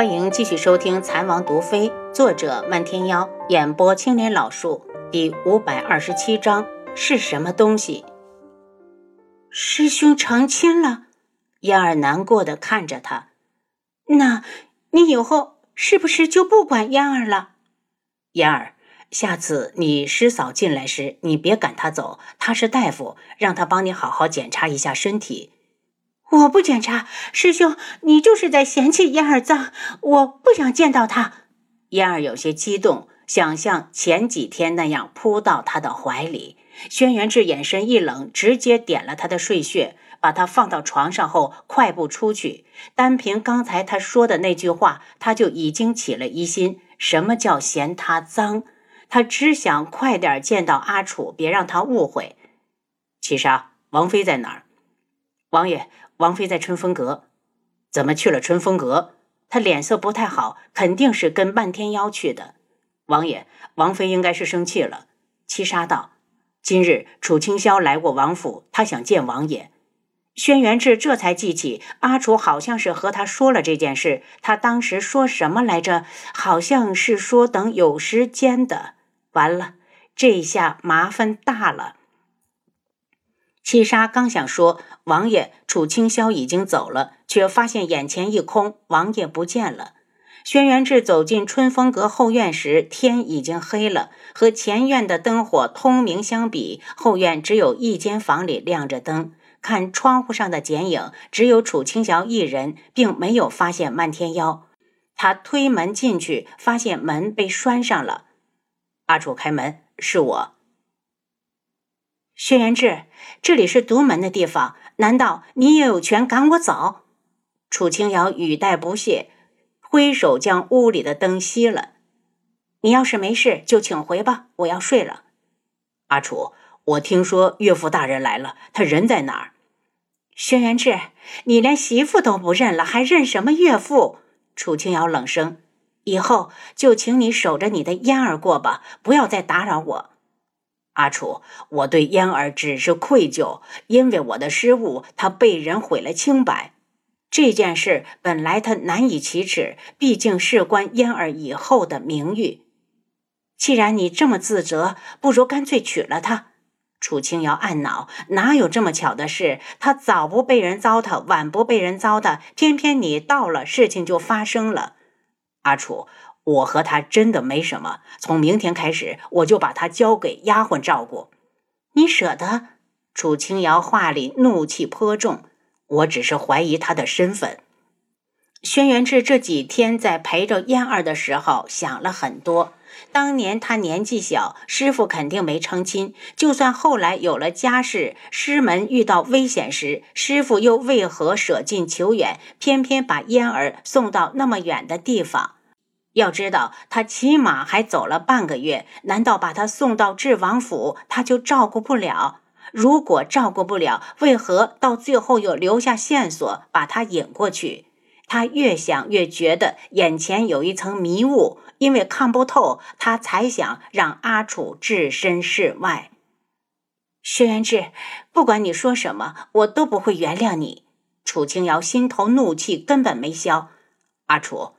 欢迎继续收听《残王毒妃》，作者漫天妖，演播青莲老树，第五百二十七章是什么东西？师兄成亲了，嫣儿难过的看着他。那，你以后是不是就不管嫣儿了？嫣儿，下次你师嫂进来时，你别赶她走，她是大夫，让她帮你好好检查一下身体。我不检查，师兄，你就是在嫌弃嫣儿脏，我不想见到她。嫣儿有些激动，想像前几天那样扑到他的怀里。轩辕志眼神一冷，直接点了他的睡穴，把他放到床上后，快步出去。单凭刚才他说的那句话，他就已经起了疑心。什么叫嫌他脏？他只想快点见到阿楚，别让他误会。七杀，王妃在哪儿？王爷。王妃在春风阁，怎么去了春风阁？她脸色不太好，肯定是跟漫天妖去的。王爷，王妃应该是生气了。七杀道：“今日楚清霄来过王府，他想见王爷。”轩辕志这才记起阿楚好像是和他说了这件事。他当时说什么来着？好像是说等有时间的。完了，这下麻烦大了。七杀刚想说“王爷，楚清霄已经走了”，却发现眼前一空，王爷不见了。轩辕志走进春风阁后院时，天已经黑了，和前院的灯火通明相比，后院只有一间房里亮着灯。看窗户上的剪影，只有楚清霄一人，并没有发现漫天妖。他推门进去，发现门被拴上了。阿楚，开门，是我。轩辕志，这里是独门的地方，难道你也有权赶我走？楚清瑶语带不屑，挥手将屋里的灯熄了。你要是没事，就请回吧，我要睡了。阿楚，我听说岳父大人来了，他人在哪儿？轩辕志，你连媳妇都不认了，还认什么岳父？楚清瑶冷声：“以后就请你守着你的嫣儿过吧，不要再打扰我。”阿楚，我对嫣儿只是愧疚，因为我的失误，她被人毁了清白。这件事本来他难以启齿，毕竟事关嫣儿以后的名誉。既然你这么自责，不如干脆娶了她。楚清瑶暗恼，哪有这么巧的事？他早不被人糟蹋，晚不被人糟蹋，偏偏你到了，事情就发生了。阿楚。我和他真的没什么。从明天开始，我就把他交给丫鬟照顾。你舍得？楚清瑶话里怒气颇重。我只是怀疑他的身份。轩辕志这几天在陪着嫣儿的时候想了很多。当年他年纪小，师傅肯定没成亲。就算后来有了家室，师门遇到危险时，师傅又为何舍近求远，偏偏把嫣儿送到那么远的地方？要知道，他起码还走了半个月，难道把他送到智王府，他就照顾不了？如果照顾不了，为何到最后又留下线索把他引过去？他越想越觉得眼前有一层迷雾，因为看不透，他才想让阿楚置身事外。轩辕志，不管你说什么，我都不会原谅你。楚清瑶心头怒气根本没消，阿楚。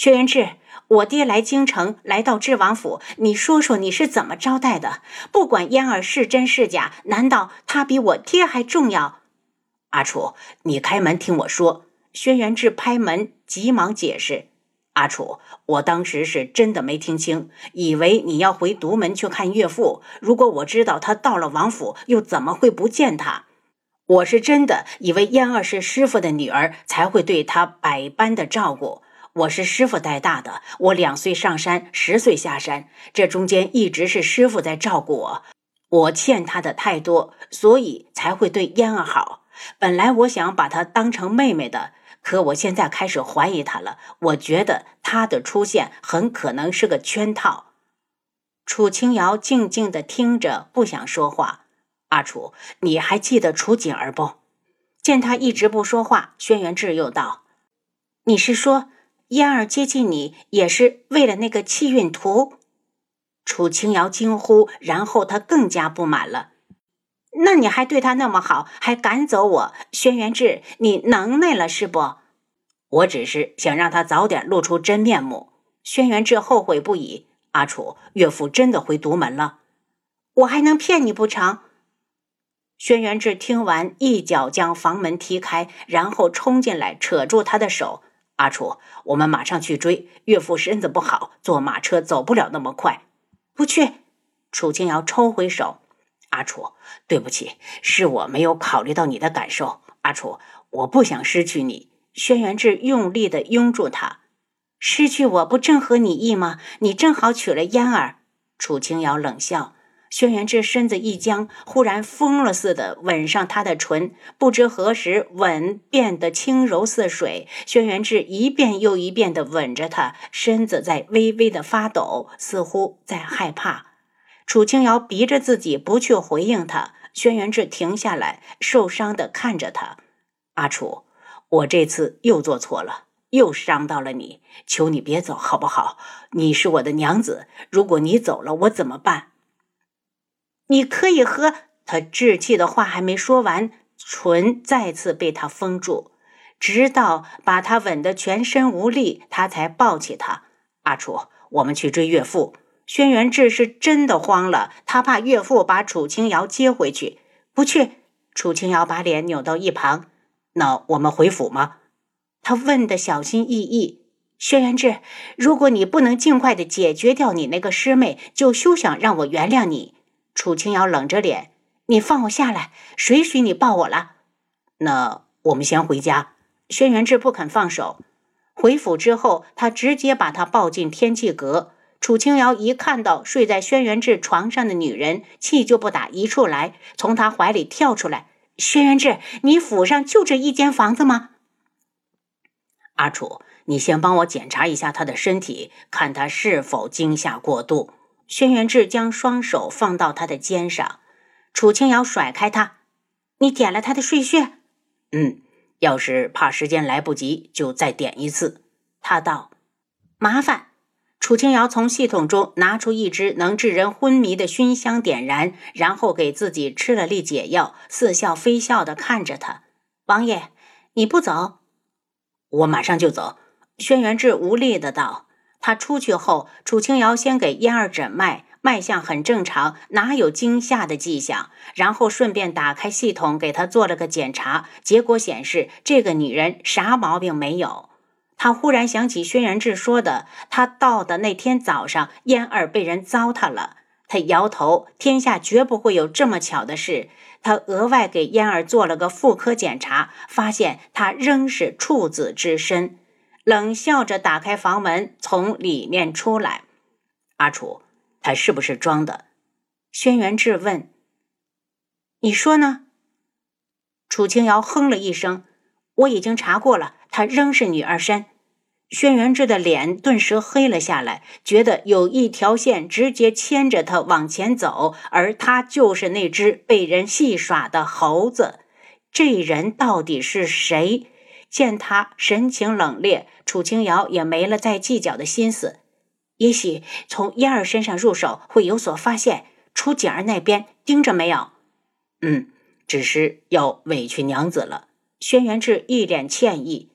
轩辕志，我爹来京城，来到智王府，你说说你是怎么招待的？不管嫣儿是真是假，难道他比我爹还重要？阿楚，你开门听我说。轩辕志拍门，急忙解释：“阿楚，我当时是真的没听清，以为你要回独门去看岳父。如果我知道他到了王府，又怎么会不见他？我是真的以为嫣儿是师傅的女儿，才会对他百般的照顾。”我是师傅带大的，我两岁上山，十岁下山，这中间一直是师傅在照顾我，我欠他的太多，所以才会对嫣儿好。本来我想把她当成妹妹的，可我现在开始怀疑她了。我觉得她的出现很可能是个圈套。楚清瑶静静地听着，不想说话。阿楚，你还记得楚锦儿不？见他一直不说话，轩辕志又道：“你是说？”嫣儿接近你也是为了那个气运图，楚清瑶惊呼，然后他更加不满了。那你还对他那么好，还赶走我，轩辕志，你能耐了是不？我只是想让他早点露出真面目。轩辕志后悔不已。阿楚，岳父真的回独门了，我还能骗你不成？轩辕志听完，一脚将房门踢开，然后冲进来，扯住他的手。阿楚，我们马上去追。岳父身子不好，坐马车走不了那么快。不去。楚清瑶抽回手。阿楚，对不起，是我没有考虑到你的感受。阿楚，我不想失去你。轩辕志用力的拥住他。失去我不正合你意吗？你正好娶了嫣儿。楚清瑶冷笑。轩辕志身子一僵，忽然疯了似的吻上她的唇。不知何时，吻变得轻柔似水。轩辕志一遍又一遍的吻着她，身子在微微的发抖，似乎在害怕。楚清瑶逼着自己不去回应他。轩辕志停下来，受伤的看着他。阿楚，我这次又做错了。又伤到了你，求你别走，好不好？你是我的娘子，如果你走了，我怎么办？你可以喝他稚气的话还没说完，唇再次被他封住，直到把他吻得全身无力，他才抱起他。阿楚，我们去追岳父。轩辕志是真的慌了，他怕岳父把楚清瑶接回去。不去。楚清瑶把脸扭到一旁。那我们回府吗？他问的小心翼翼：“轩辕志，如果你不能尽快的解决掉你那个师妹，就休想让我原谅你。”楚清瑶冷着脸：“你放我下来，谁许你抱我了？”那我们先回家。轩辕志不肯放手。回府之后，他直接把她抱进天气阁。楚清瑶一看到睡在轩辕志床上的女人，气就不打一处来，从他怀里跳出来：“轩辕志，你府上就这一间房子吗？”阿楚，你先帮我检查一下他的身体，看他是否惊吓过度。轩辕志将双手放到他的肩上，楚清瑶甩开他：“你点了他的睡穴？”“嗯，要是怕时间来不及，就再点一次。”他道。“麻烦。”楚清瑶从系统中拿出一支能致人昏迷的熏香，点燃，然后给自己吃了粒解药，似笑非笑地看着他：“王爷，你不走？”我马上就走，轩辕志无力的道。他出去后，楚清瑶先给嫣儿诊脉，脉象很正常，哪有惊吓的迹象？然后顺便打开系统，给她做了个检查，结果显示这个女人啥毛病没有。他忽然想起轩辕志说的，他到的那天早上，嫣儿被人糟蹋了。他摇头，天下绝不会有这么巧的事。他额外给嫣儿做了个妇科检查，发现她仍是处子之身，冷笑着打开房门，从里面出来。阿楚，他是不是装的？轩辕志问。你说呢？楚清瑶哼了一声：“我已经查过了，她仍是女儿身。”轩辕志的脸顿时黑了下来，觉得有一条线直接牵着他往前走，而他就是那只被人戏耍的猴子。这人到底是谁？见他神情冷冽，楚清瑶也没了再计较的心思。也许从嫣儿身上入手会有所发现。楚景儿那边盯着没有？嗯，只是要委屈娘子了。轩辕志一脸歉意。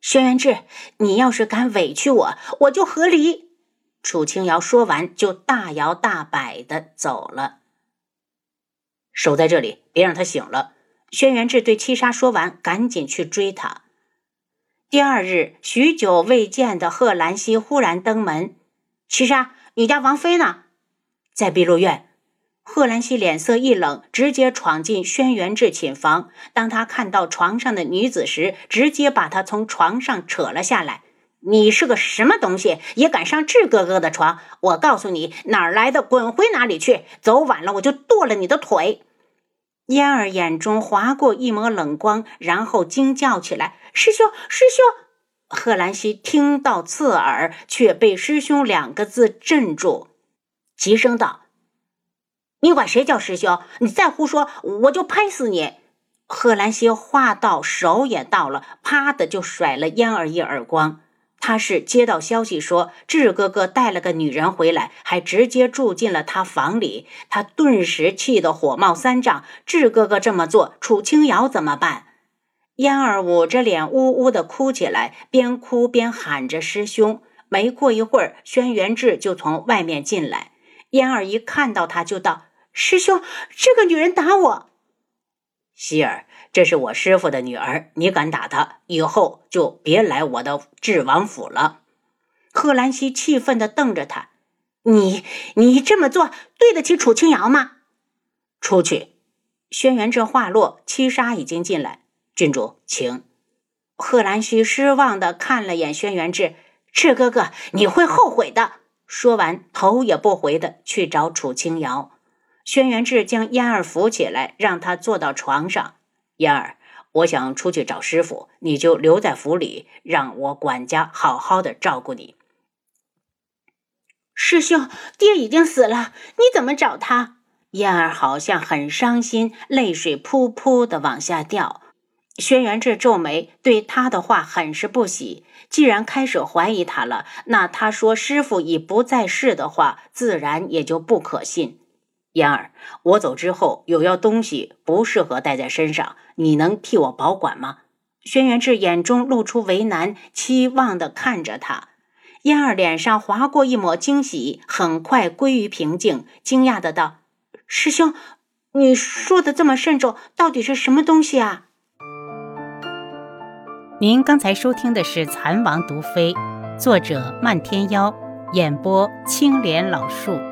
轩辕志，你要是敢委屈我，我就和离。楚清瑶说完，就大摇大摆的走了。守在这里，别让他醒了。轩辕志对七杀说完，赶紧去追他。第二日，许久未见的贺兰溪忽然登门：“七杀，你家王妃呢？在碧露院。”贺兰溪脸色一冷，直接闯进轩辕志寝房。当他看到床上的女子时，直接把她从床上扯了下来。“你是个什么东西，也敢上志哥哥的床？我告诉你，哪儿来的滚回哪里去！走晚了，我就剁了你的腿！”嫣儿眼中划过一抹冷光，然后惊叫起来：“师兄，师兄！”贺兰溪听到刺耳，却被“师兄”两个字镇住，急声道。你管谁叫师兄？你再胡说，我就拍死你！贺兰溪话到手也到了，啪的就甩了嫣儿一耳光。他是接到消息说智哥哥带了个女人回来，还直接住进了他房里，他顿时气得火冒三丈。智哥哥这么做，楚清瑶怎么办？嫣儿捂着脸呜呜的哭起来，边哭边喊着师兄。没过一会儿，轩辕志就从外面进来。嫣儿一看到他，就道：“师兄，这个女人打我。”希儿，这是我师傅的女儿，你敢打她，以后就别来我的智王府了。贺兰溪气愤地瞪着他：“你，你这么做对得起楚清瑶吗？”出去。轩辕志话落，七杀已经进来。郡主，请。贺兰溪失望地看了眼轩辕志，赤哥哥，你会后悔的。说完，头也不回地去找楚清瑶。轩辕志将嫣儿扶起来，让她坐到床上。嫣儿，我想出去找师傅，你就留在府里，让我管家好好的照顾你。师兄，爹已经死了，你怎么找他？燕儿好像很伤心，泪水扑扑的往下掉。轩辕志皱眉，对他的话很是不喜。既然开始怀疑他了，那他说师傅已不在世的话，自然也就不可信。嫣儿，我走之后有样东西不适合带在身上，你能替我保管吗？轩辕志眼中露出为难，期望的看着他。嫣儿脸上划过一抹惊喜，很快归于平静，惊讶的道：“师兄，你说的这么慎重，到底是什么东西啊？”您刚才收听的是《蚕王毒妃》，作者漫天妖，演播青莲老树。